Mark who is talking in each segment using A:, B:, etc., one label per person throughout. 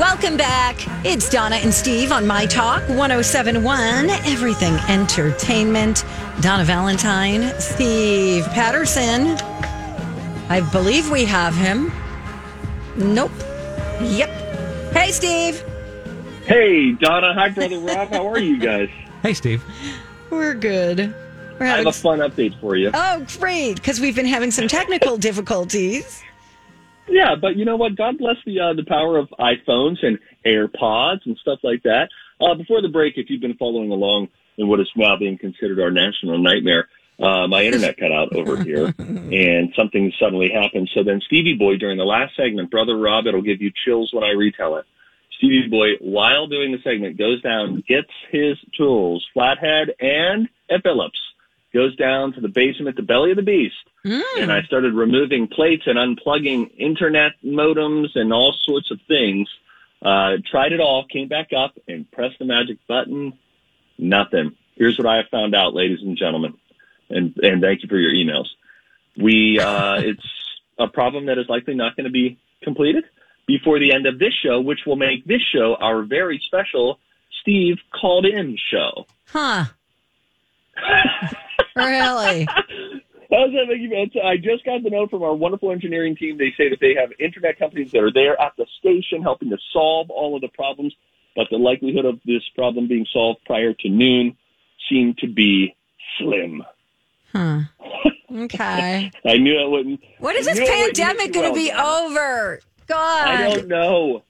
A: Welcome back. It's Donna and Steve on My Talk 1071, Everything Entertainment. Donna Valentine, Steve Patterson. I believe we have him. Nope. Yep. Hey, Steve.
B: Hey, Donna. Hi, brother Rob. How are you guys?
C: Hey, Steve.
A: We're good. We're
B: I have a fun update for you.
A: Oh, great. Because we've been having some technical difficulties.
B: Yeah, but you know what? God bless the uh, the power of iPhones and AirPods and stuff like that. Uh, before the break, if you've been following along in what is now being considered our national nightmare, uh, my internet cut out over here, and something suddenly happened. So then Stevie Boy during the last segment, brother Rob, it'll give you chills when I retell it. Stevie Boy, while doing the segment, goes down, gets his tools, flathead and a Phillips, goes down to the basement, the belly of the beast, and I started removing plates and unplugging internet modems and all sorts of things. Uh, tried it all, came back up and pressed the magic button. Nothing. Here's what I have found out, ladies and gentlemen, and and thank you for your emails. We uh, it's a problem that is likely not going to be completed before the end of this show, which will make this show our very special Steve called in show.
A: Huh. really?
B: How's that make you feel? I just got the note from our wonderful engineering team. They say that they have internet companies that are there at the station helping to solve all of the problems, but the likelihood of this problem being solved prior to noon seemed to be slim.
A: Huh. Okay.
B: I knew it wouldn't.
A: What is
B: I
A: this
B: knew it wouldn't
A: pandemic going to be over? God.
B: I don't know.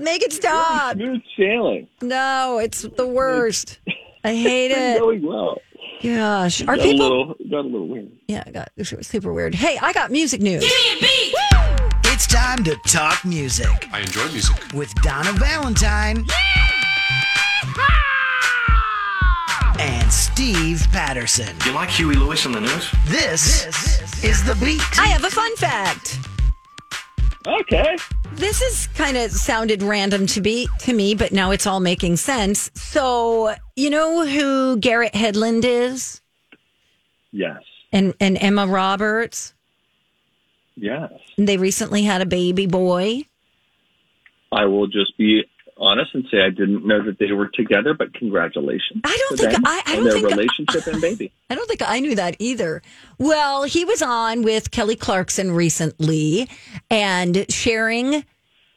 A: Make it stop.
B: Smooth sailing.
A: No, it's the worst. I hate
B: It's
A: it.
B: going well.
A: Gosh. Are
B: Got a
A: people.
B: little, got a little weird.
A: Yeah, I got this was super weird. Hey, I got music news. Give me a Beat.
D: It's time to talk music
C: I enjoy music.
D: with Donna Valentine and Steve Patterson.
E: You like Huey Lewis on the news?
D: This, is the beat.
A: I have a fun fact.
B: Okay.
A: This is kind of sounded random to be to me, but now it's all making sense. So, you know who Garrett Hedlund is?
B: Yes.
A: And and Emma Roberts?
B: Yes.
A: They recently had a baby boy.
B: I will just be honest and say I didn't know that they were together, but congratulations.
A: I don't think- I- I don't
B: their
A: think-
B: relationship and baby.
A: I don't think I knew that either. Well, he was on with Kelly Clarkson recently and sharing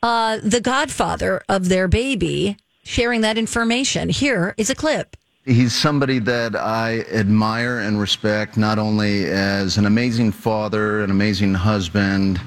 A: uh, the godfather of their baby, sharing that information. Here is a clip.
F: He's somebody that I admire and respect, not only as an amazing father, an amazing husband,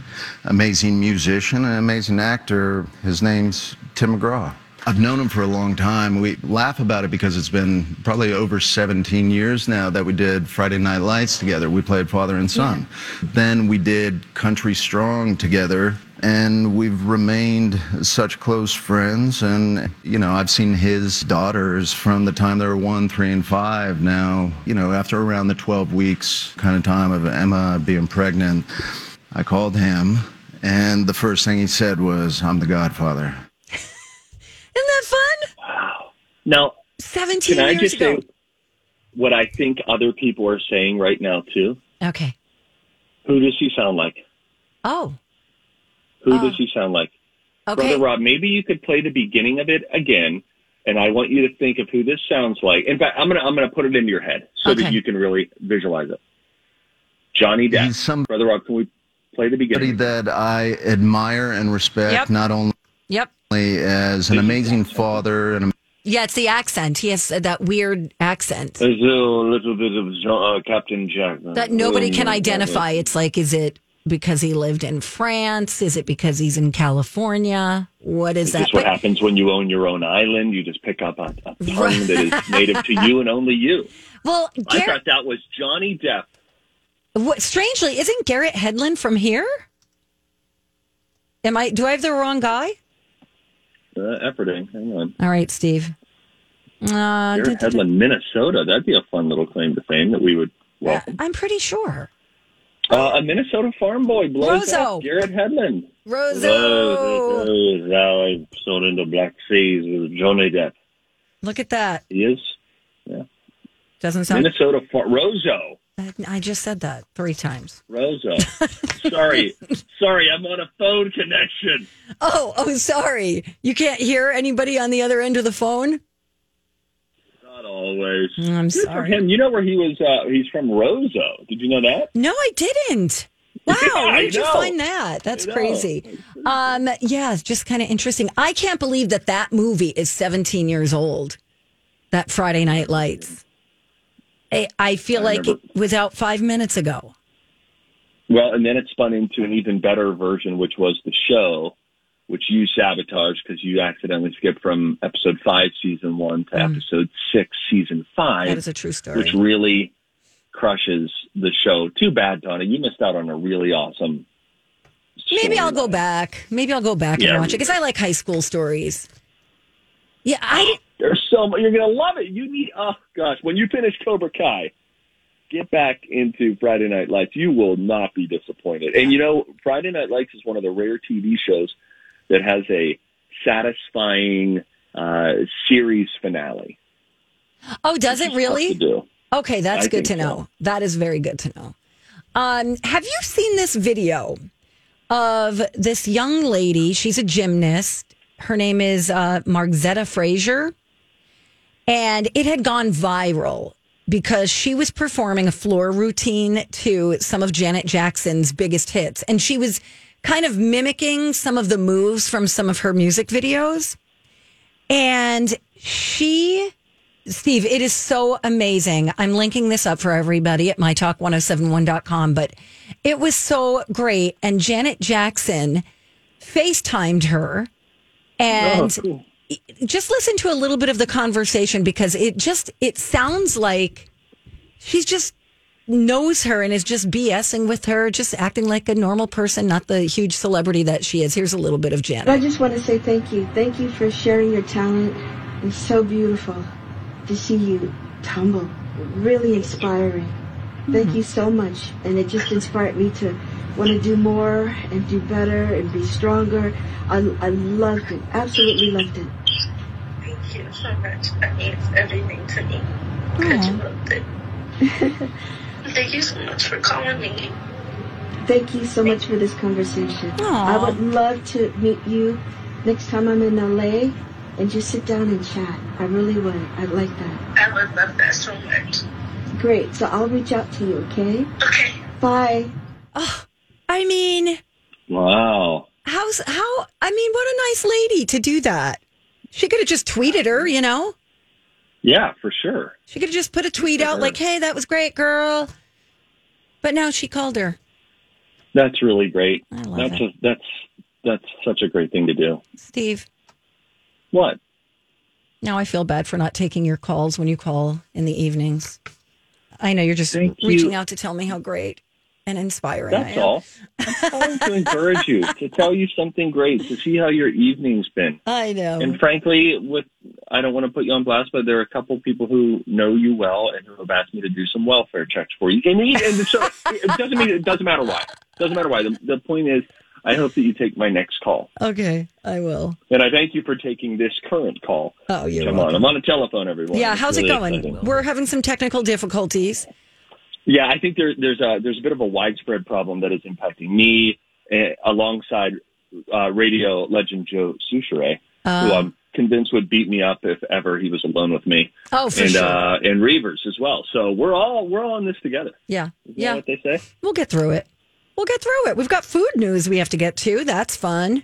F: amazing musician, an amazing actor. His name's Tim McGraw. I've known him for a long time. We laugh about it because it's been probably over 17 years now that we did Friday Night Lights together. We played father and son. Then we did Country Strong together, and we've remained such close friends. And, you know, I've seen his daughters from the time they were one, three, and five. Now, you know, after around the 12 weeks kind of time of Emma being pregnant, I called him, and the first thing he said was, I'm the godfather.
A: Isn't that fun? Wow.
B: Now,
A: 17
B: can I
A: years
B: just
A: ago.
B: say what I think other people are saying right now too?
A: Okay.
B: Who does he sound like?
A: Oh,
B: Who
A: Oh.
B: does he sound like?
A: okay.
B: Brother Rob, maybe you could play the beginning of it again, and I want you to think of who this sounds like. In fact, I'm gonna I'm gonna put it into your head so
A: Okay.
B: that you can really visualize it. Johnny Depp.
F: He's somebody
B: Brother Rob, can we play the beginning?
F: that I admire and respect,
A: Yep.
F: not only
A: Yep.
F: as an amazing father and a
A: Yeah, it's the accent. He has uh, that weird accent
B: There's a little bit of Jean, uh, Captain Jack.
A: that nobody can identify. It's like, is it because he lived in France? Is it because he's in California? What is
B: Is
A: that?
B: this what happens when you own your own island? You just pick up a, a tongue that is native to you and only you.
A: well,
B: I thought that was Johnny Depp.
A: what, strangely, isn't Garrett Hedlund from here? Am I? Do I have the wrong guy?
B: Uh, Effording. Hang on.
A: All right, Steve. Uh,
B: Garrett. Hedlund, Minnesota. That'd be a fun little claim to fame that we would welcome.
A: I'm pretty sure.
B: Uh, a Minnesota farm boy blows
A: Roseau.
B: up Garrett Hedlund.
A: Rosa.
B: Rose, how I sold into black seas with Johnny Depp.
A: Look at that.
B: He is Yeah.
A: Doesn't sound.
B: Minnesota far- Roseau.
A: I just said that three times.
B: Roseau. sorry, sorry, I'm on a phone connection.
A: Oh, oh, sorry. You can't hear anybody on the other end of the phone?
B: Always.
A: I'm
B: Good for
A: sorry.
B: him. You know where he was? Uh, he's from Roseau. Did you know that?
A: No, I didn't. Wow,
B: Yeah,
A: where
B: I
A: did you find that? That's crazy. Um, yeah, just kind of interesting. I can't believe that that movie is 17 years old. That Friday Night Lights. I, I feel
B: I
A: like
B: remember.
A: it was out five minutes ago.
B: Well, and then it spun into an even better version, which was the show, which you sabotaged because you accidentally skipped from episode five, season one, to mm. episode six, season five.
A: That is a true story.
B: which really crushes the show. Too bad, Donna. You missed out on a really awesome.
A: Maybe I'll go back. Maybe I'll go back
B: Yeah.
A: and watch it because I like high school stories. Yeah, I oh,
B: There's so much. You're gonna love it. You need. Oh gosh, when you finish Cobra Kai, get back into Friday Night Lights. You will not be disappointed. And you know, Friday Night Lights is one of the rare TV shows that has a satisfying uh, series finale.
A: oh, does it really? Okay, that's
B: I
A: good to know.
B: so.
A: That is very good to know. Um, have you seen this video of this young lady? She's a gymnast. Her name is uh, Margzetta Frazier. And it had gone viral because she was performing a floor routine to some of Janet Jackson's biggest hits. And she was kind of mimicking some of the moves from some of her music videos. And she Steve, it is so amazing. I'm linking this up for everybody at mytalk1071.com, but it was so great. And Janet Jackson FaceTimed her and
B: Oh, cool.
A: just listen to a little bit of the conversation because it just it sounds like she's just knows her and is just BSing with her, just acting like a normal person, not the huge celebrity that she is. Here's a little bit of Janet.
C: I just want to say thank you. Thank you for sharing your talent. It's so beautiful to see you tumble. Really inspiring. Thank mm-hmm. you so much. And it just inspired me to want to do more and do better and be stronger. I, I loved it. Absolutely loved it.
E: Thank you so much. That means everything to me. Because you loved it. Thank you so much for calling me.
C: Thank you so much for this conversation.
A: Aw.
C: I would love to meet you next time I'm in LA and just sit down and chat. I really would. I'd like that.
E: I would love that so much.
C: Great. So I'll reach out to you, okay?
E: Okay.
C: Bye.
A: Oh, I mean,
B: Wow.
A: how's how I mean, what a nice lady to do that. She could have just tweeted her, you know?
B: Yeah, for sure.
A: She could have just put a tweet out like, "Hey, that was great, girl." But now she called her.
B: That's really great.
A: I love
B: that's
A: it.
B: A, that's that's such a great thing to do.
A: Steve,
B: What?
A: now I feel bad for not taking your calls when you call in the evenings. I know you're just
B: Thank you.
A: reaching out to tell me how great and inspiring I
B: That's
A: am.
B: all. I'm calling to encourage you, to tell you something great, to see how your evening's been.
A: I know.
B: And frankly, with I don't want to put you on blast, but there are a couple of people who know you well and who have asked me to do some welfare checks for you. And, and so it doesn't mean it doesn't matter why. doesn't matter why. The, the point is, I hope that you take my next call,
A: okay, I will.
B: and I thank you for taking this current call.
A: Oh, you're
B: Come on. I'm on a telephone, everyone.
A: Yeah,
B: It's
A: how's it going?
B: exciting.
A: We're having some technical difficulties.
B: Yeah, I think there, there's a there's a bit of a widespread problem that is impacting me uh, alongside uh, radio legend Joe Soucheray, who I'm convinced would beat me up if ever he was alone with me,
A: Oh, for
B: and
A: sure.
B: uh, and Reavers as well. So we're all we're all in this together.
A: yeah,
B: Isn't
A: yeah.
B: what they say?
A: We'll get through it. We'll get through it. We've got food news we have to get to. That's fun.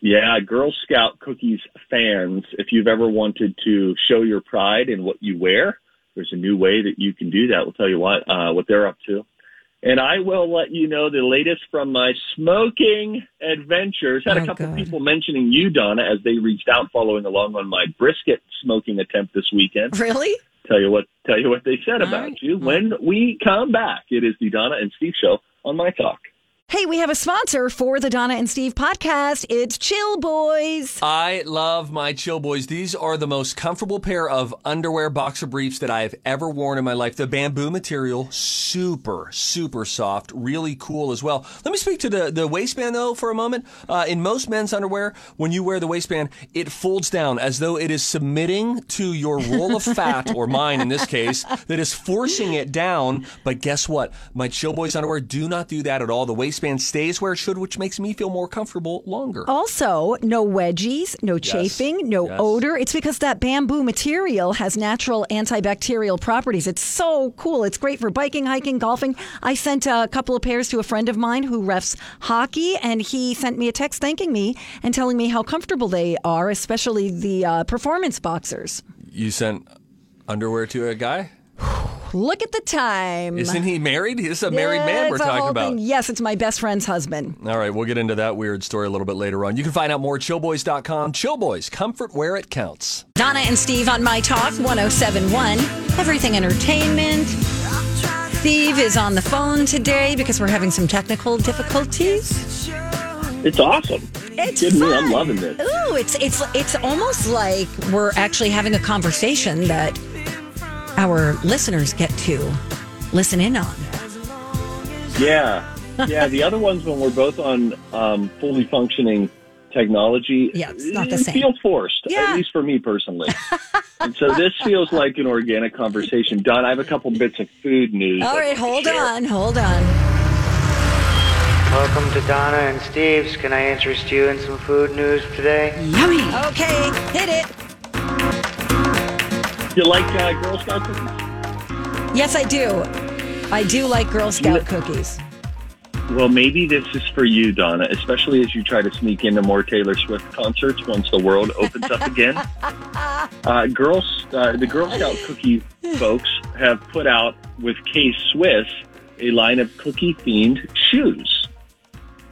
B: Yeah, Girl Scout Cookies fans, if you've ever wanted to show your pride in what you wear, there's a new way that you can do that. We'll tell you what, uh, what they're up to. And I will let you know the latest from my smoking adventures. Had a
A: Oh,
B: couple
A: God.
B: people mentioning you, Donna, as they reached out following along on my brisket smoking attempt this weekend.
A: Really?
B: Tell you what, tell you what they said
A: All
B: about
A: right.
B: you. When we come back, it is the Donna and Steve show on my talk.
A: Hey, we have a sponsor for the Donna and Steve podcast. It's Chill Boys.
G: I love my Chill Boys. These are the most comfortable pair of underwear boxer briefs that I've ever worn in my life. The bamboo material, super, super soft, really cool as well. Let me speak to the, the waistband though for a moment. Uh, in most men's underwear, when you wear the waistband, it folds down as though it is submitting to your roll of fat, or mine in this case, that is forcing it down. But guess what? My Chill Boys underwear do not do that at all. The waistband stays where it should, which makes me feel more comfortable longer.
A: Also, no wedgies, no chafing, no
G: Yes.
A: odor. It's because that bamboo material has natural antibacterial properties. It's so cool. It's great for biking, hiking, golfing. I sent a couple of pairs to a friend of mine who refs hockey, and he sent me a text thanking me and telling me how comfortable they are, especially the uh, performance boxers.
G: You sent underwear to a guy?
A: Look at the time.
G: Isn't he married? This is a married man we're talking about.
A: thing. Yes, it's my best friend's husband.
G: All right, we'll get into that weird story a little bit later on. You can find out more at chillboys.com. Chillboys, comfort where it counts.
A: Donna and Steve on My Talk 1071, Everything Entertainment. Steve is on the phone today because we're having some technical difficulties.
B: It's awesome.
A: It's
B: Kidding me, I'm loving this.
A: Ooh, it's it's it's almost like we're actually having a conversation that our listeners get to listen in on.
B: Yeah, yeah. The other ones when we're both on um, fully functioning technology,
A: Yeah, it's not the
B: it
A: same.
B: Feel forced,
A: Yeah.
B: at least for me personally. and so this feels like an organic conversation. Don, I have a couple bits of food news.
A: All
B: I'd
A: right,
B: like to
A: hold
B: share.
A: on, hold on.
H: Welcome to Donna and Steve's. Can I interest you in some food news today?
A: Yummy. Okay, hit it.
B: You like uh, Girl Scout cookies?
A: Yes, I do. I do like Girl Scout cookies.
B: Well, maybe this is for you, Donna, especially as you try to sneak into more Taylor Swift concerts once the world opens up again. Uh, girls, uh, the Girl Scout cookie folks have put out with K Swiss a line of cookie themed shoes.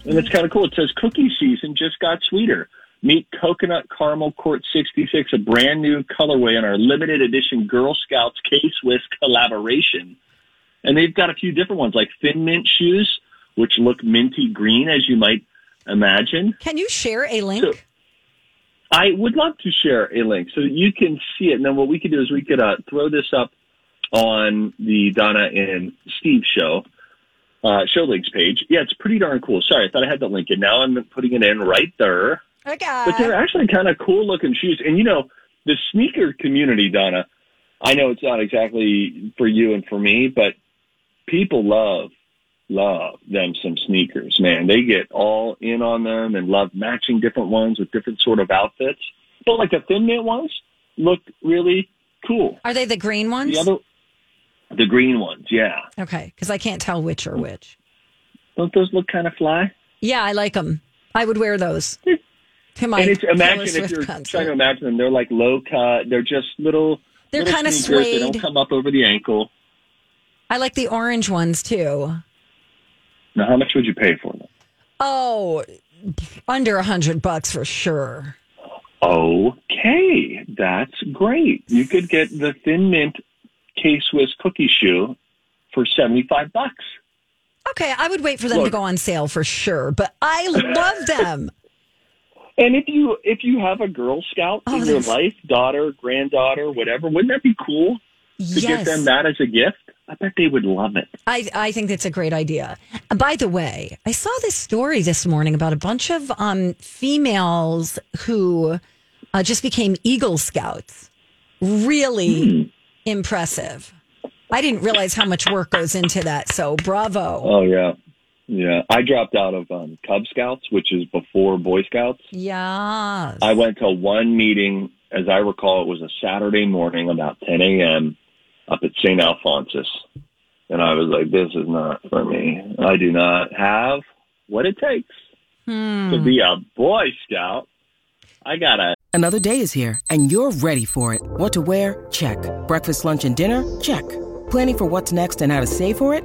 B: And it's kind of cool. It says cookie season just got sweeter. Meet Coconut Caramel Court 66, a brand new colorway in our limited edition Girl Scouts K Swiss collaboration. And they've got a few different ones like thin mint shoes, which look minty green, as you might imagine.
A: Can you share a link?
B: So- I would love to share a link so that you can see it. And then what we could do is we could uh, throw this up on the Donna and Steve show, uh, show links page. Yeah, it's pretty darn cool. Sorry, I thought I had the link and now I'm putting it in right there.
A: Okay.
B: But they're actually kind of cool looking shoes. And you know, the sneaker community, Donna, I know it's not exactly for you and for me, but people love, love them some sneakers, man. They get all in on them and love matching different ones with different sort of outfits. But like the thin mint ones look really cool.
A: Are they the green ones?
B: The other, the green ones, yeah.
A: Okay, because I can't tell which are which.
B: Don't those look kind of fly?
A: Yeah, I like them. I would wear those to my
B: and it's
A: Taylor
B: imagine if
A: Swift
B: you're
A: concert.
B: trying to imagine them, they're like low cut. They're just little.
A: They're kinda
B: sneakers. They don't come up over the ankle.
A: I like the orange ones too.
B: Now, how much would you pay for them?
A: Oh, under a hundred bucks for sure.
B: Okay, that's great. You could get the Thin Mint K Swiss cookie shoe for seventy five bucks.
A: Okay, I would wait for them to go on sale for sure, but I love them.
B: And if you if you have a Girl Scout
A: Oh,
B: in your life, daughter, granddaughter, whatever, wouldn't that be cool to
A: yes.
B: get them that as a gift? I bet they would love it.
A: I, I think that's a great idea. By the way, I saw this story this morning about a bunch of um, females who uh, just became Eagle Scouts. Really impressive. I didn't realize how much work goes into that. So bravo.
B: Oh yeah, yeah. I dropped out of um, Cub Scouts, which is before Boy Scouts.
A: Yeah.
B: I went to one meeting, as I recall, it was a Saturday morning about 10 a.m. up at St. Alphonsus. And I was like, this is not for me. I do not have what it takes to be a Boy Scout, I gotta.
I: Another day is here, and you're ready for it. What to wear? Check. Breakfast, lunch, and dinner? Check. Planning for what's next and how to save for it?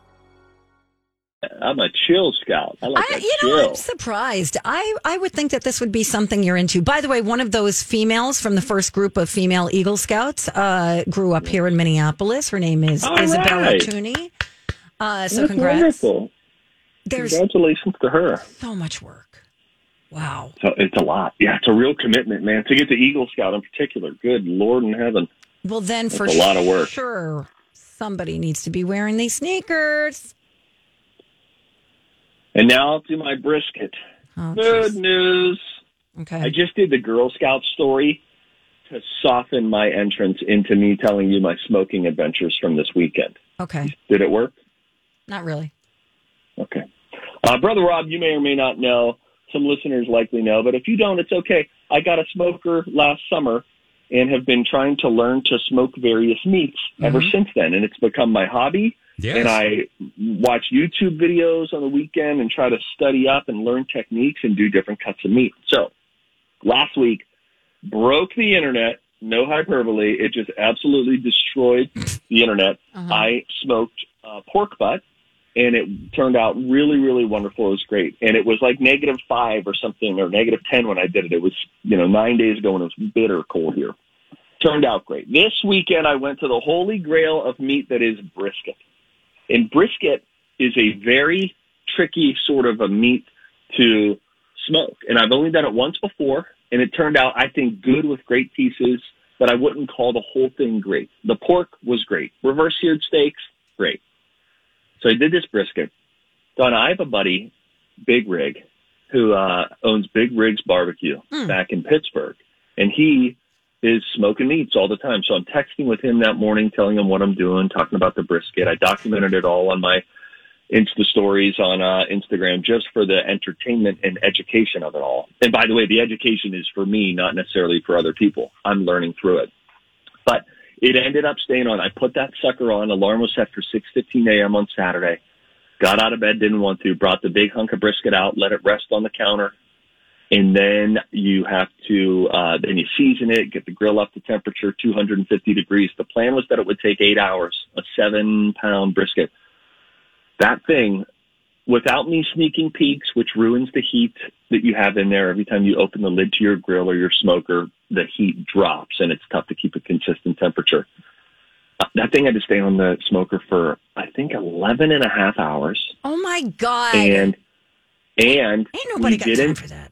B: I'm a chill scout. I like
A: I,
B: that
A: you
B: chill.
A: know, I'm surprised. I, I would think that this would be something you're into. By the way, one of those females from the first group of female Eagle Scouts uh, grew up here in Minneapolis. Her name is
B: All
A: Isabella
B: right.
A: Tooney. Uh, so
B: That's
A: congrats.
B: wonderful.
A: There's
B: Congratulations to her.
A: so much work. Wow.
B: So it's a lot. Yeah, it's a real commitment, man. To get to Eagle Scout in particular. Good Lord in heaven.
A: Well, then
B: That's
A: for
B: a lot of work.
A: sure, somebody needs to be wearing these sneakers.
B: And now to my brisket.
A: Oh,
B: Good news.
A: Okay.
B: I just did the Girl Scout story to soften my entrance into me telling you my smoking adventures from this weekend.
A: Okay.
B: Did it work?
A: Not really.
B: Okay. Uh, Brother Rob, you may or may not know. Some listeners likely know, but if you don't, it's okay. I got a smoker last summer and have been trying to learn to smoke various meats ever since then. And it's become my hobby.
J: Yes.
B: And I watch YouTube videos on the weekend and try to study up and learn techniques and do different cuts of meat. So last week, broke the internet. No hyperbole. It just absolutely destroyed the internet. I smoked uh, pork butt and it turned out really, really wonderful. It was great. And it was like negative five or something, or negative 10 when I did it. It was, you know, nine days ago when it was bitter cold here. Turned out great. This weekend, I went to the holy grail of meat that is brisket. And brisket is a very tricky sort of a meat to smoke. And I've only done it once before, and it turned out, I think, good with great pieces, but I wouldn't call the whole thing great. The pork was great. Reverse seared steaks, great. So I did this brisket. Donna, I have a buddy, Big Rig, who uh, owns Big Rigs Barbecue back in Pittsburgh, and he is smoking meats all the time. So I'm texting with him that morning, telling him what I'm doing, talking about the brisket. I documented it all on my Insta stories on uh, Instagram just for the entertainment and education of it all. And by the way, the education is for me, not necessarily for other people. I'm learning through it. But it ended up staying on. I put that sucker on. Alarm was set for 6:15 a.m. on Saturday. Got out of bed, didn't want to. Brought the big hunk of brisket out, let it rest on the counter, and then you have to uh, then you season it, get the grill up to temperature 250 degrees. The plan was that it would take eight hours. A seven pound brisket. That thing, without me sneaking peeks, which ruins the heat that you have in there every time you open the lid to your grill or your smoker, the heat drops and it's tough to keep a consistent temperature. Uh, That thing had to stay on the smoker for, I think, 11 and a half hours.
A: Oh my God.
B: And, and
A: Ain't nobody
B: we
A: got time for that.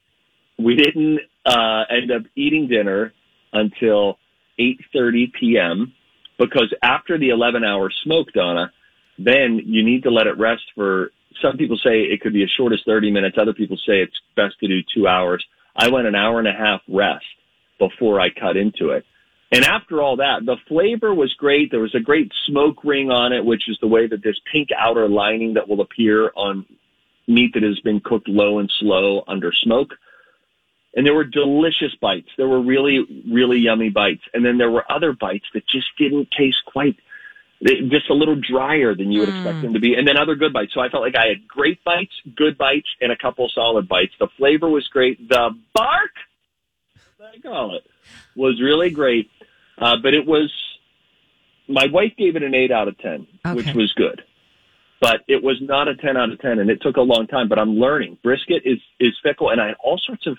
B: We didn't uh, end up eating dinner until 8.30 p.m. because after the 11 hour smoke, Donna, then you need to let it rest for, some people say it could be as short as 30 minutes. Other people say it's best to do two hours. I went an hour and a half rest before I cut into it. And after all that, the flavor was great. There was a great smoke ring on it, which is the way that this pink outer lining that will appear on meat that has been cooked low and slow under smoke. And there were delicious bites. There were really, really yummy bites. And then there were other bites that just didn't taste quite, just a little drier than you would expect them to be. And then other good bites. So I felt like I had great bites, good bites, and a couple solid bites. The flavor was great. The bark, I call it, was really great. Uh, but it was, my wife gave it an 8 out of 10, which was good. But it was not a 10 out of 10, and it took a long time. But I'm learning. Brisket is, is fickle, and I had all sorts of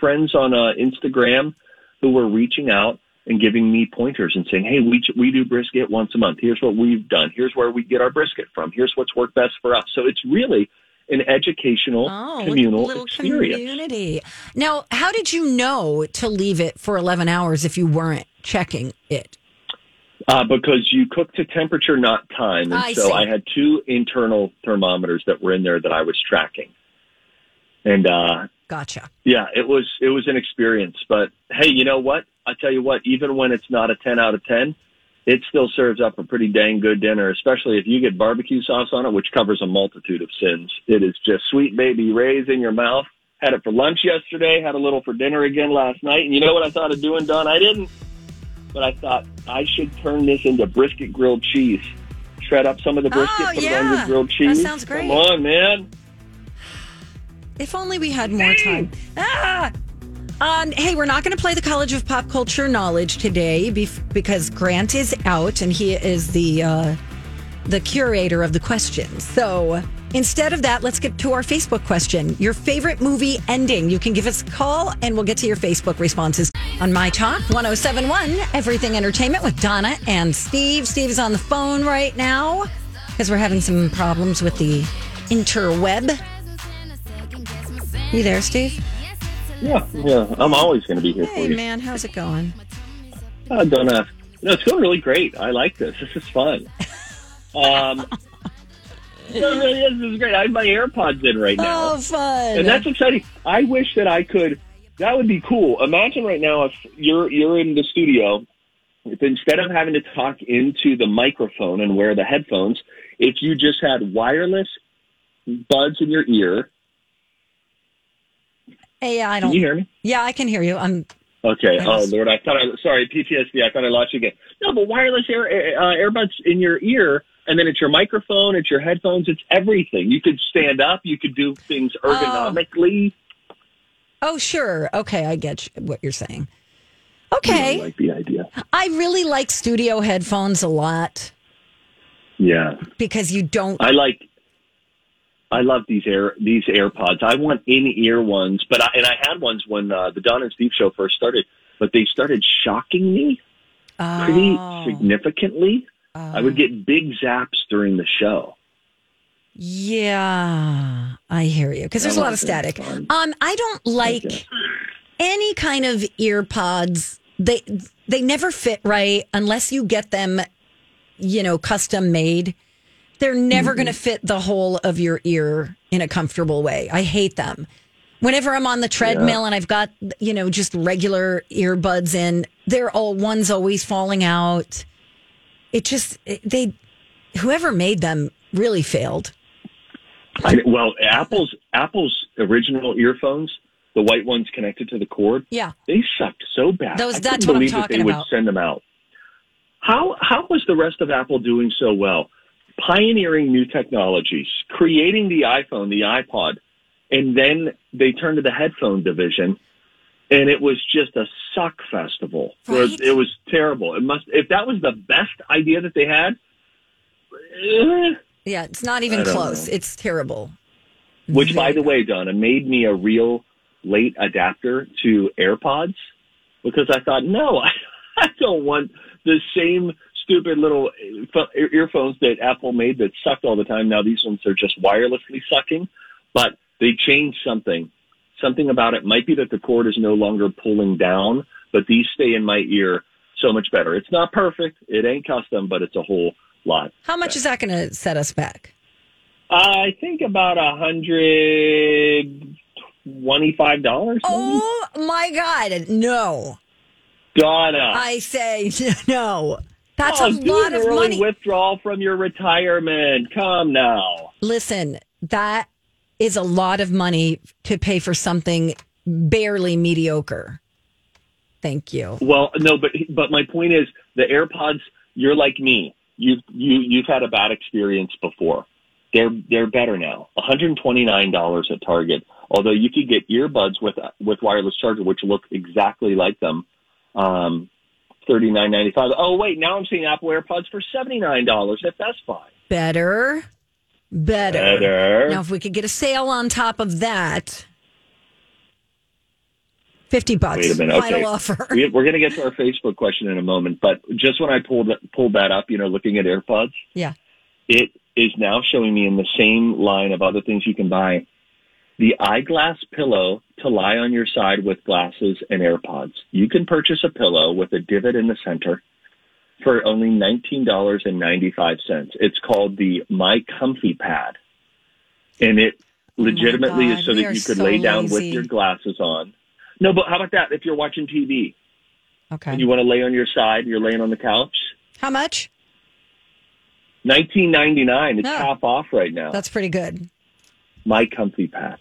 B: friends on uh, Instagram who were reaching out and giving me pointers and saying, "Hey, we we do brisket once a month. Here's what we've done. Here's where we get our brisket from. Here's what's worked best for us." So it's really an educational
A: Oh,
B: communal experience.
A: community. Now, how did you know to leave it for 11 hours if you weren't checking it?
B: Uh, because you cook to temperature, not time. And
A: I
B: so
A: see.
B: I had two internal thermometers that were in there that I was tracking. And uh,
A: Gotcha.
B: yeah, it was it was an experience. But hey, you know what? I tell you what, even when it's not a ten out of ten, it still serves up a pretty dang good dinner, especially if you get barbecue sauce on it, which covers a multitude of sins. It is just Sweet Baby Ray's in your mouth. Had it for lunch yesterday, had a little for dinner again last night. And you know what I thought of doing, Don? I didn't. But I thought I should turn this into brisket grilled cheese. Shred up some of the brisket,
A: Oh,
B: put it
A: yeah.
B: on with grilled
A: That
B: cheese.
A: sounds great.
B: Come on, man.
A: If only we had more time. Ah! Um, hey, we're not going to play the College of Pop Culture Knowledge today bef- because Grant is out and he is the uh, the curator of the questions. So instead of that, let's get to our Facebook question. Your favorite movie ending. You can give us a call and we'll get to your Facebook responses on My Talk 1071, Everything Entertainment with Donna and Steve. Steve's on the phone right now because we're having some problems with the interweb. You there, Steve?
B: Yeah, yeah. I'm always going to be here for
A: Hey,
B: you.
A: man, how's it going?
B: Uh, don't ask. No, it's going really great. I like this. This is fun. Um, no, it really is. This is great. I have my AirPods in right now.
A: Oh, fun.
B: and that's exciting. I wish that I could. That would be cool. Imagine right now if you're you're in the studio, if instead of having to talk into the microphone and wear the headphones, if you just had wireless buds in your ear.
A: Hey, I
B: Can
A: don't.
B: you hear me?
A: Yeah, I can hear you. I'm.
B: Okay. Oh Lord, I thought I sorry PTSD. I thought I lost you again. No, but wireless air uh, earbuds in your ear, and then it's your microphone, it's your headphones, it's everything. You could stand up, you could do things ergonomically.
A: Oh, sure. Okay, I get you- what you're saying. Okay.
B: I
A: Okay,
B: like the idea.
A: I really like studio headphones a lot
B: Yeah,
A: because you don't.
B: I like. I love these air these AirPods. I want in ear ones, but I, and I had ones when uh, the Don and Steve show first started, but they started shocking me pretty
A: Oh.
B: significantly. I would get big zaps during the show.
A: Yeah, I hear you because there's a lot of static. Um, I don't like any kind of ear pods. They they never fit right unless you get them, you know, custom made. They're never going to mm-hmm. fit the whole of your ear in a comfortable way. I hate them. Whenever I'm on the treadmill and I've got, you know, just regular earbuds in, they're all one's always falling out. It just they whoever made them really failed.
B: I, well, Apple's Apple's original earphones, the white ones connected to the cord,
A: Yeah.
B: they sucked so bad.
A: Those-
B: I
A: that's
B: couldn't
A: what I'm
B: believe that
A: talking
B: they would
A: about.
B: send them out. How how was the rest of Apple doing so well? Pioneering new technologies, creating the iPhone, the iPod, and then they turned to the headphone division, and it was just a suck festival.
A: Right.
B: It was terrible. It must if that was the best idea that they had. eh,
A: Yeah, it's not even close.
B: know.
A: It's terrible.
B: Which, by the way, Donna, made me a real late adapter to AirPods because I thought, no, I, I don't want the same stupid little uh, earphones that Apple made that sucked all the time. Now these ones are just wirelessly sucking, but they changed something. Something about it might be that the cord is no longer pulling down, but these stay in my ear so much better. It's not perfect. It ain't custom, but it's a whole lot.
A: How much is that going to set us back?
B: I think about a hundred twenty-five dollars.
A: Oh my God, no!
B: Donna,
A: I say no. That's
B: oh,
A: a lot of money.
B: withdrawal from your retirement. Come now.
A: Listen, that is a lot of money to pay for something barely mediocre. Thank you.
B: Well, no, but but my point is the AirPods. You're like me. You've you you've had a bad experience before. They're they're better now. One hundred twenty nine dollars at Target. Although you could get earbuds with with wireless charger, which look exactly like them. Um, thirty nine ninety five. Oh wait, now I'm seeing Apple AirPods for seventy nine dollars at Best Buy.
A: Better, better.
B: Better.
A: Now, if we could get a sale on top of that, 50 bucks.
B: Wait a minute.
A: Final offer.
B: We, we're going to get to our Facebook question in a moment, but just when I pulled pulled that up, you know, looking at AirPods,
A: Yeah.
B: it is now showing me in the same line of other things you can buy the eyeglass pillow to lie on your side with glasses and AirPods. You can purchase a pillow with a divot in the center for only $19.95. It's called the My Comfy Pad. And it oh legitimately
A: Oh
B: is so
A: we
B: that you could
A: so
B: lay down with your glasses on. No, but how about that if you're watching TV
A: Okay.
B: and you want to lay on your side, you're laying on the couch?
A: How much?
B: 19.99. It's
A: No.
B: half off right now.
A: That's pretty good.
B: My Comfy Pad.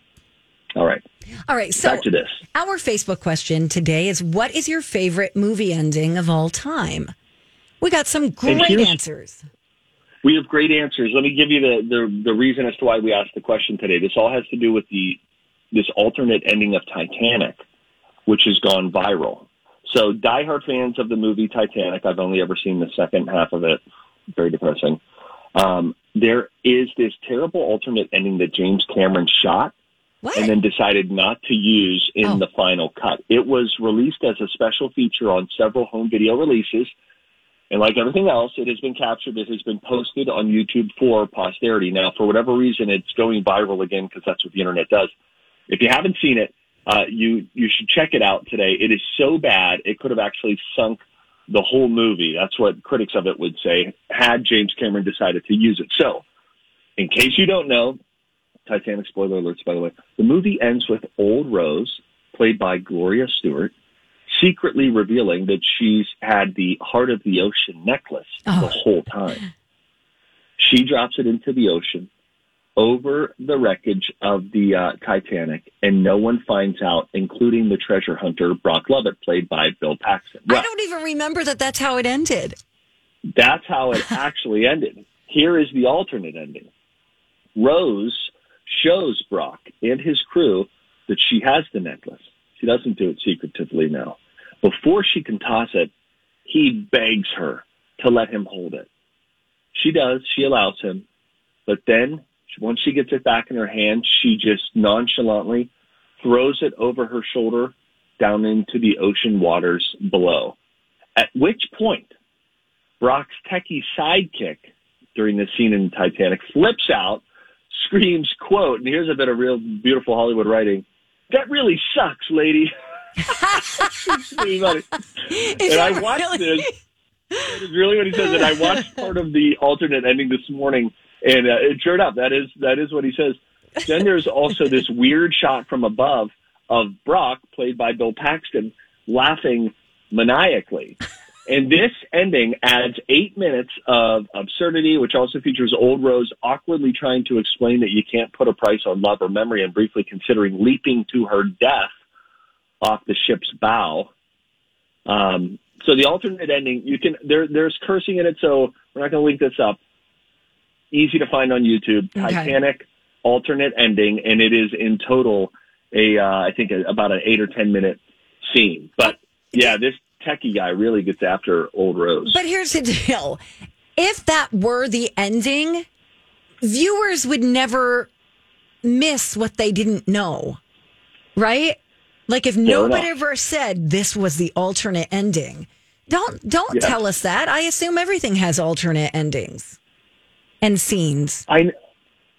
B: All right.
A: All right. So
B: Back to this.
A: our Facebook question today is what is your favorite movie ending of all time? We got some great answers.
B: We have great answers. Let me give you the, the, the reason as to why we asked the question today. This all has to do with the this alternate ending of Titanic, which has gone viral. So diehard fans of the movie Titanic, I've only ever seen the second half of it. Very depressing. Um, there is this terrible alternate ending that James Cameron shot and then decided not to use in
A: Oh.
B: the final cut. It was released as a special feature on several home video releases. And like everything else, it has been captured. It has been posted on YouTube for posterity. Now, for whatever reason, it's going viral again because that's what the internet does. If you haven't seen it, uh, you you should check it out today. It is so bad it could have actually sunk the whole movie. That's what critics of it would say had James Cameron decided to use it. So, in case you don't know, Titanic spoiler alerts by the way. The movie ends with Old Rose, played by Gloria Stuart, secretly revealing that she's had the heart of the ocean necklace the whole time. She drops it into the ocean over the wreckage of the uh, Titanic, and no one finds out, including the treasure hunter Brock Lovett, played by Bill Paxton.
A: I don't even remember that that's how it ended.
B: That's how it actually ended. Here is the alternate ending. Rose shows Brock and his crew that she has the necklace. She doesn't do it secretively now. Before she can toss it, he begs her to let him hold it. She does. She allows him. But then, once she gets it back in her hand, she just nonchalantly throws it over her shoulder down into the ocean waters below. At which point, Brock's techie sidekick during the scene in Titanic flips out, screams, quote, and here's a bit of real beautiful Hollywood writing, that really sucks, lady. It's pretty funny.
A: Is
B: and I watched
A: really?
B: this. That is really what he says. And I watched part of the alternate ending this morning, and uh, it sure enough, that is that is what he says. Then there's also this weird shot from above of Brock, played by Bill Paxton, laughing maniacally. And this ending adds eight minutes of absurdity, which also features Old Rose awkwardly trying to explain that you can't put a price on love or memory and briefly considering leaping to her death off the ship's bow. Um, so the alternate ending, you can there there's cursing in it, so we're not going to link this up. Easy to find on YouTube.
A: Okay.
B: Titanic alternate ending, and it is in total a uh, I think a, about an eight or ten minute scene. But yeah, this techie guy really gets after Old Rose.
A: But here's the deal if that were the ending, viewers would never miss what they didn't know, right? Like if nobody
B: enough.
A: ever said this was the alternate ending, don't don't
B: Yeah.
A: tell us that. I assume everything has alternate endings and scenes.
B: I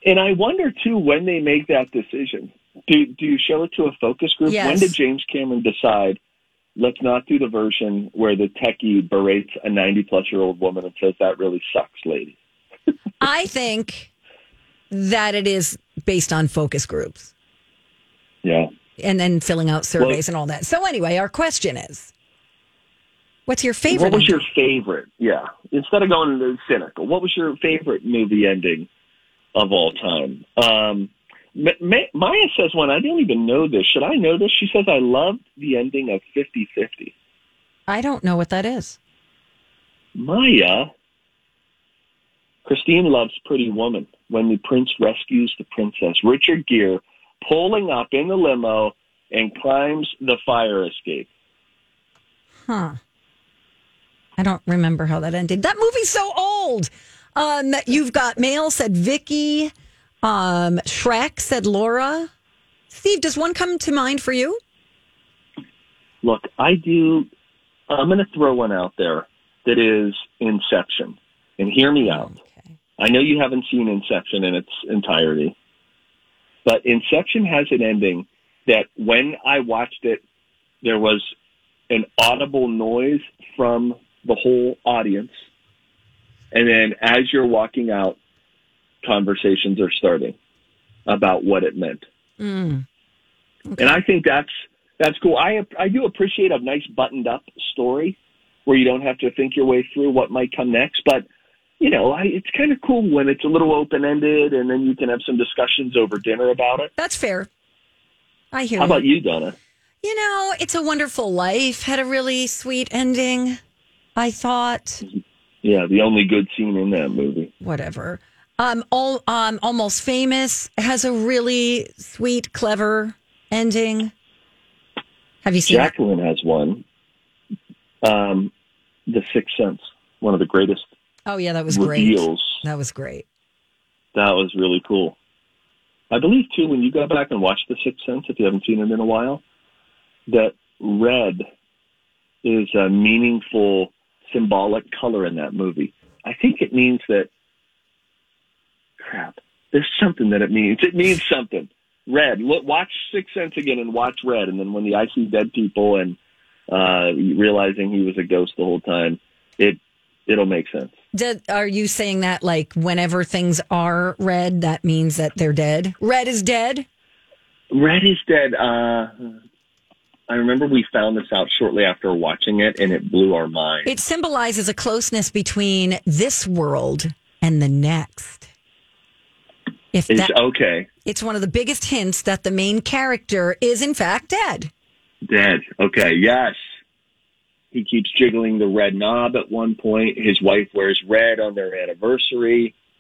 B: and I wonder too when they make that decision. Do do you show it to a focus group?
A: Yes.
B: When did James Cameron decide? Let's not do the version where the techie berates a ninety plus year old woman and says that really sucks, lady.
A: I think that it is based on focus groups
B: Yeah.
A: and then filling out surveys and all that. So anyway, our question is what's your favorite?
B: What was
A: ending?
B: your favorite? Yeah. Instead of going to cynical, what was your favorite movie ending of all time? Um, Ma- Ma- Maya says one. I don't even know this. Should I know this? She says I loved the ending of 50-50.
A: I don't know what that is.
B: Maya. Christine loves Pretty Woman when the prince rescues the princess. Richard Gere pulling up in the limo and climbs the fire escape.
A: Huh. I don't remember how that ended. That movie's so old. Um, you've got mail said Vicky. Um, Shrek said Laura. Steve, does one come to mind for you?
B: Look, I do. I'm going to throw one out there that is Inception, and hear me out. Okay. I know you haven't seen Inception in its entirety, but Inception has an ending that when I watched it, there was an audible noise from the whole audience. And then as you're walking out, conversations are starting about what it meant.
A: Mm.
B: And I think that's that's cool. I I do appreciate a nice buttoned up story where you don't have to think your way through what might come next, but you know, I, it's kind of cool when it's a little open ended and then you can have some discussions over dinner about it.
A: That's fair. I hear
B: How
A: you.
B: about you, Donna?
A: You know, It's a Wonderful Life had a really sweet ending. I thought,
B: Yeah, the only good scene in that movie.
A: whatever. Um, all, um, Almost Famous has a really sweet, clever ending. Have you seen it?
B: Jacqueline has one. Um, the Sixth Sense, one of the greatest
A: Oh, yeah, that was great.
B: reveals.
A: That was great.
B: That was really cool. I believe too when you go back and watch The Sixth Sense, if you haven't seen it in a while, that red is a meaningful symbolic color in that movie. I think it means that crap. There's something that it means. It means something. Red. Look, watch Six Sense again and watch Red, and then when the I see dead people and uh realizing he was a ghost the whole time, it it'll make sense.
A: Did, are you saying that like whenever things are red, that means that they're dead? Red is dead?
B: Red is dead. Uh, I remember we found this out shortly after watching it, and it blew our mind.
A: It symbolizes a closeness between this world and the next. If
B: Is
A: that,
B: okay.
A: it's one of the biggest hints that the main character is in fact dead.
B: Dead. Okay. Yes. He keeps jiggling the red knob at one point. His wife wears red on their anniversary.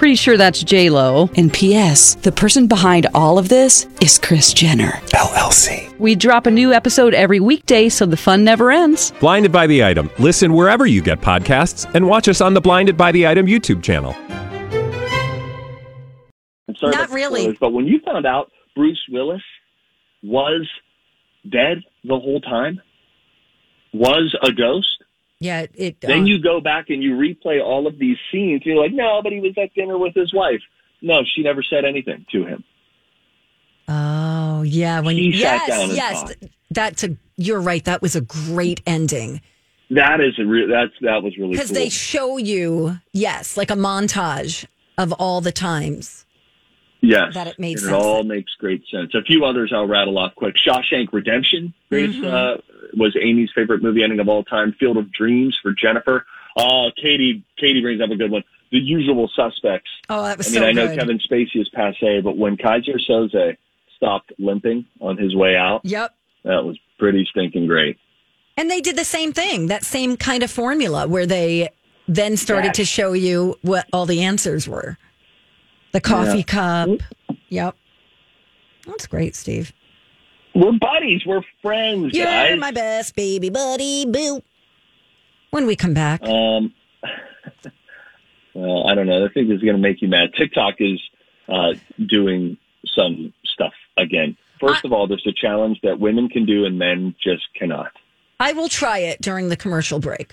K: Pretty sure that's J Lo. And P.S. The person behind all of this is Kris Jenner
J: LLC.
K: We drop a new episode every weekday, so the fun never ends.
J: Blinded by the item. Listen wherever you get podcasts, and watch us on the Blinded by the Item YouTube channel.
B: I'm sorry
A: Not really.
B: spoilers, but when you found out Bruce Willis was dead the whole time, was a ghost,
A: Yeah, it.
B: Then
A: uh,
B: you go back and you replay all of these scenes. You're like, no, but he was at dinner with his wife. No, she never said anything to him.
A: Oh yeah, when
B: He
A: yes,
B: sat down and
A: yes,
B: talked.
A: that's a. You're right. That was a great ending
B: That is a re- that's that was really
A: because
B: cool.
A: they show you yes, like a montage of all the times.
B: yes,
A: that it made.
B: It all makes great sense. A few others I'll rattle off quick. Shawshank Redemption greatest,
A: Mm-hmm.
B: uh, was Amy's favorite movie ending of all time. Field of Dreams for Jennifer. Uh, Katie Katie brings up a good one. The Usual Suspects.
A: Oh, that was
B: I mean,
A: so
B: I know
A: good.
B: Kevin Spacey is passe, but when Keyser Soze stopped limping on his way out,
A: Yep.
B: that was pretty stinking great.
A: And they did the same thing, that same kind of formula where they then started
B: Yes.
A: to show you what all the answers were. The coffee
B: Yeah.
A: cup. Yep. That's great, Steve.
B: We're buddies. We're friends,
A: You're
B: guys.
A: my best baby buddy, boo. When we come back,
B: Um, well, I don't know. I think this is going to make you mad. TikTok is uh, doing some stuff again. First of all, there's a challenge that women can do and men just cannot.
A: I will try it during the commercial break.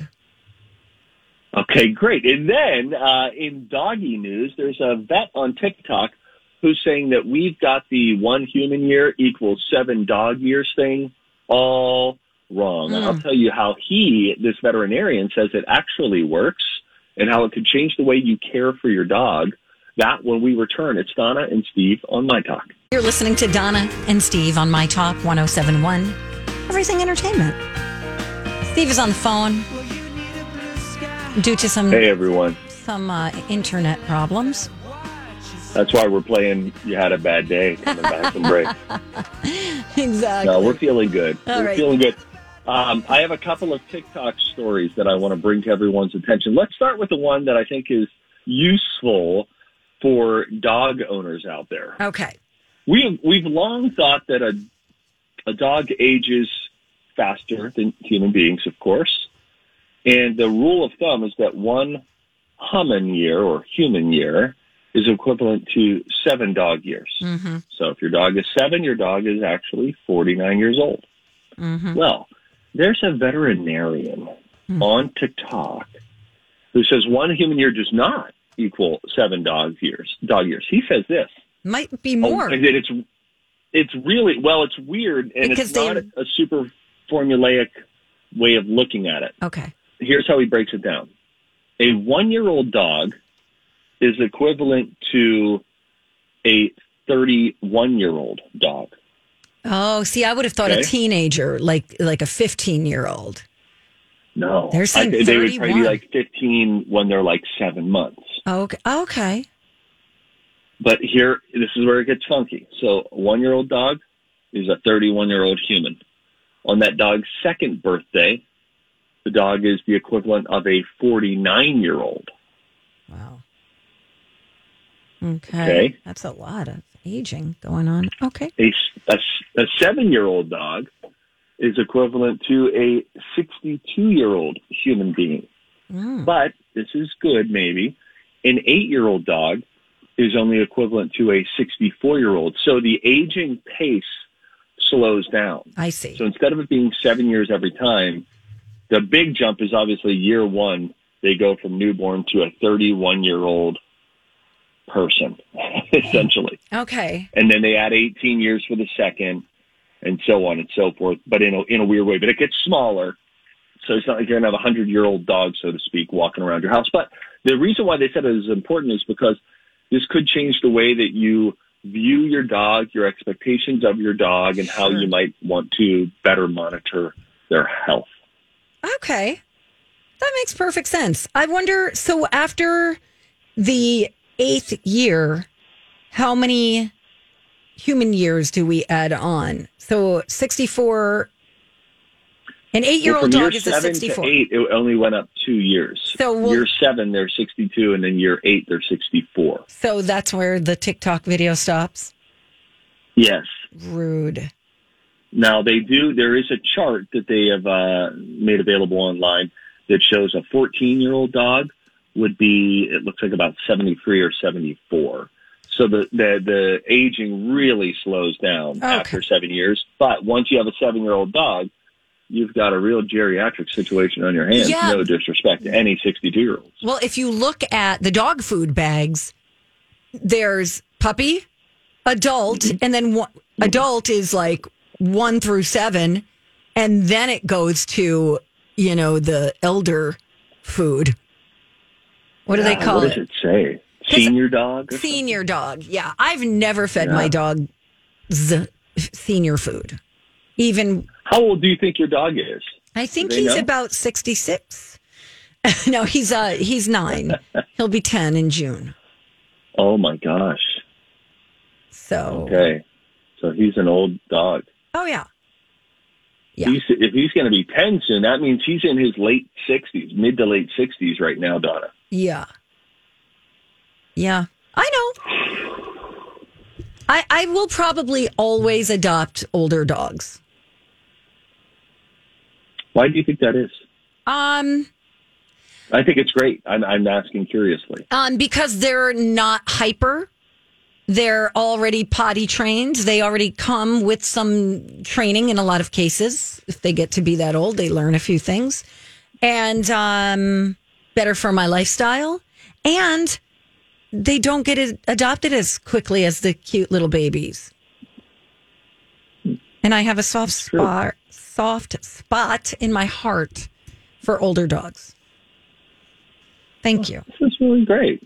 B: Okay, great. And then uh, in doggy news, there's a vet on TikTok who's saying that we've got the one human year equals seven dog years thing all wrong.
A: Mm.
B: I'll tell you how he, this veterinarian, says it actually works and how it could change the way you care for your dog. That when we return, it's Donna and Steve on My Talk.
A: You're listening to Donna and Steve on My Talk 1071, Everything Entertainment. Steve is on the phone due to some
B: Hey, everyone.
A: some uh, internet problems.
B: That's why we're playing You Had a Bad Day coming back from break.
A: exactly.
B: No, we're feeling good.
A: All
B: we're
A: right.
B: feeling good. Um, I have a couple of TikTok stories that I want to bring to everyone's attention. Let's start with the one that I think is useful for dog owners out there.
A: Okay.
B: we we've long thought that a a dog ages faster than human beings, of course, and the rule of thumb is that one human year or human year is equivalent to seven dog years.
A: Mm-hmm.
B: So if your dog is seven, your dog is actually 49 years old.
A: Mm-hmm.
B: Well, there's a veterinarian on TikTok who says one human year does not equal seven dog years. Dog years. He says this.
A: Might be more.
B: Oh, and it's it's really well. It's weird, and
A: Because
B: it's not
A: they-
B: a super formulaic way of looking at it.
A: Okay.
B: Here's how he breaks it down: a one-year-old dog is equivalent to a 31-year-old dog.
A: Oh, see, I would have thought a teenager, like like a 15 year old.
B: No,
A: They're saying
B: I- they would probably be like 15 when they're like seven months.
A: Okay. Okay.
B: But here, this is where it gets funky. So, a one year old dog is a 31 year old human. On that dog's second birthday, the dog is the equivalent of a 49 year old.
A: Wow. Okay.
B: Okay.
A: That's a lot of aging going on. Okay.
B: A, a, a seven year old dog is equivalent to a 62 year old human being.
A: Mm.
B: But this is good, maybe. An eight year old dog is only equivalent to a 64 year old. So the aging pace slows down.
A: I see.
B: So instead of it being seven years every time, the big jump is obviously year one. They go from newborn to a 31 year old person, essentially.
A: Okay.
B: And then they add 18 years for the second and so on and so forth, but in a, in a weird way. But it gets smaller. So it's not like you're going to have a 100 year old dog, so to speak, walking around your house. But the reason why they said it is important is because this could change the way that you view your dog, your expectations of your dog, and how you might want to better monitor their health.
A: Okay. That makes perfect sense. I wonder so after the eighth year, how many human years do we add on? So 64. An
B: eight-year-old
A: dog is a 64.
B: to eight, it only went up two years.
A: So we'll-
B: year seven, they're 62, and then year eight, they're 64.
A: So that's where the TikTok video stops.
B: Yes.
A: Rude.
B: Now they do. There is a chart that they have uh, made available online that shows a 14 year old dog would be. It looks like about 73 or 74. So the the, the aging really slows down after seven years. But once you have a seven year old dog, you've got a real geriatric situation on your hands.
A: Yeah.
B: No disrespect to any 62 year olds.
A: Well, if you look at the dog food bags, there's puppy, adult, and then one, adult is like one through seven, and then it goes to you know the elder food. What do they
B: Yeah,
A: call
B: what
A: it?
B: does it say? Senior dog? or
A: Senior dog. Yeah, I've never fed
B: Yeah.
A: my dog z- senior food. Even
B: How old do you think your dog is?
A: I think he's
B: know?
A: about sixty six. no, he's uh he's nine. He'll be ten in June.
B: Oh my gosh.
A: So
B: Okay. So he's an old dog.
A: oh yeah.
B: He's, if he's going to be 10 soon, that means he's in his late 60s, mid to late 60s right now, Donna.
A: Yeah. Yeah. I know. I I will probably always adopt older dogs.
B: Why do you think that is?
A: Um
B: I think it's great. I'm, I'm asking curiously.
A: um because they're not hyper. They're already potty trained. They already come with some training in a lot of cases. If they get to be that old, they learn a few things. And um better for my lifestyle. And they don't get adopted as quickly as the cute little babies. And I have a soft spot, soft spot in my heart for older dogs. Thank you.
B: This is really great.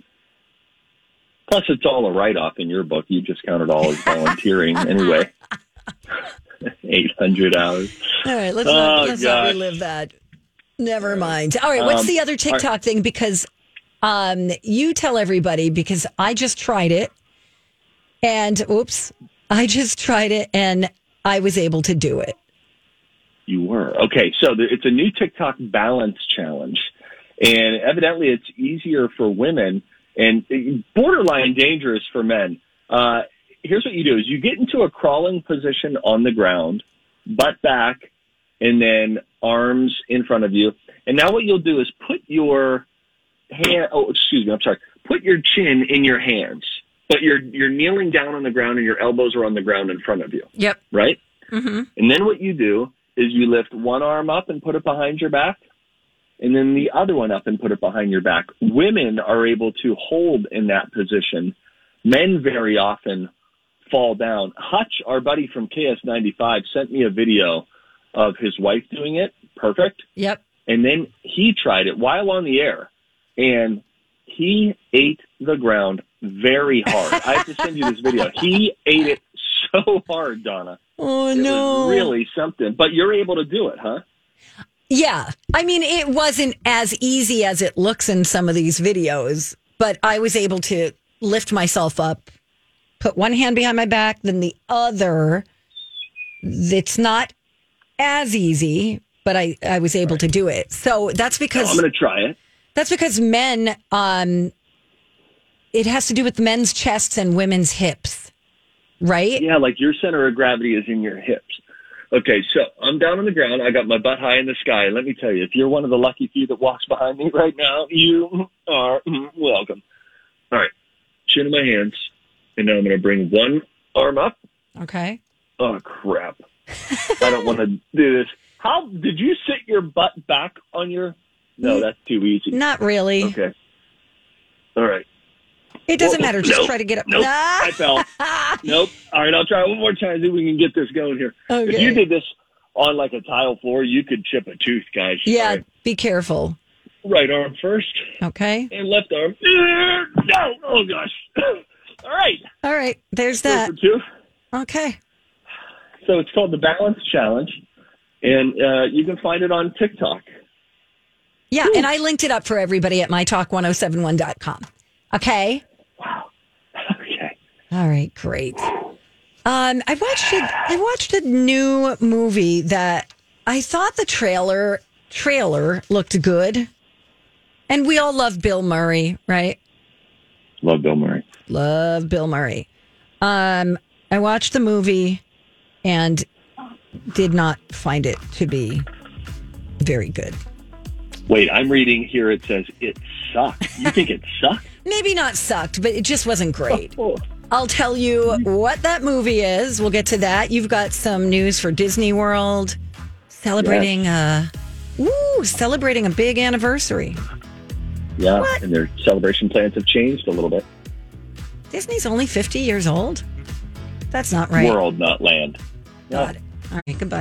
B: Plus, it's all a write off in your book. You just count it all as volunteering anyway. 800 hours.
A: All right, let's
B: Oh,
A: not, let's not relive that. Never mind. All right, what's
B: Um,
A: the other TikTok thing? Because um, you tell everybody because I just tried it, and oops, I just tried it and I was able to do it.
B: You were. Okay, so the, it's a new TikTok balance challenge. And evidently, it's easier for women and borderline dangerous for men. Uh, here's what you do: is you get into a crawling position on the ground, butt back, and then arms in front of you. And now what you'll do is put your hand. Oh, excuse me. I'm sorry. Put your chin in your hands, but you're you're kneeling down on the ground, and your elbows are on the ground in front of you.
A: Yep.
B: Right.
A: Mm-hmm.
B: And then what you do is you lift one arm up and put it behind your back, and then the other one up and put it behind your back. Women are able to hold in that position. Men very often fall down. Hutch, our buddy from KS95, sent me a video of his wife doing it. Perfect.
A: Yep.
B: And then he tried it while on the air, and he ate the ground very hard. I have to send you this video. He ate it so hard, Donna.
A: Oh
B: It
A: no.
B: really something. But you're able to do it, huh?
A: Yeah. I mean, it wasn't as easy as it looks in some of these videos, but I was able to lift myself up, put one hand behind my back, then the other. It's not as easy, but I, I was able to do it. So that's because
B: I'm going to try it.
A: that's because men, um, it has to do with men's chests and women's hips, right?
B: Yeah, like your center of gravity is in your hips. Okay, so I'm down on the ground. I got my butt high in the sky. Let me tell you, if you're one of the lucky few that walks behind me right now, you are welcome. All right, chin in my hands, and now I'm going to bring one arm up.
A: Okay.
B: Oh crap! I don't want to do this. How did you sit your butt back on your? No, that's too easy.
A: Not really.
B: Okay. All right.
A: It doesn't
B: Whoa,
A: matter. Just
B: nope,
A: try to get up.
B: Nope.
A: Ah!
B: I fell. nope. All right, I'll try one more time. See if we can get this going here. If you did this on like a tile floor, you could chip a tooth, guys.
A: Yeah,
B: right.
A: be careful.
B: Right arm first
A: Okay.
B: and left arm. No. Oh gosh. All right.
A: All right. There's that. Okay.
B: So it's called the Balance Challenge, and uh, you can find it on TikTok.
A: Yeah, and I linked it up for everybody at mytalk1071.com. Okay. Wow.
B: Okay.
A: All right, great. Um, I watched it. I watched a new movie that I thought the trailer trailer looked good, and we all love Bill Murray, right?
B: Love Bill Murray.
A: Love Bill Murray. Um, I watched the movie and did not find it to be very good.
B: Wait, I'm reading here. It says it sucked. You think it sucked?
A: Maybe not sucked, but it just wasn't great.
B: Oh.
A: I'll tell you what that movie is. We'll get to that. You've got some news for Disney World celebrating uh woo, celebrating a big anniversary.
B: Yeah, and their celebration plans have changed a little bit.
A: Disney's only 50 years old. That's not right.
B: World, not land.
A: Got it. All right, goodbye.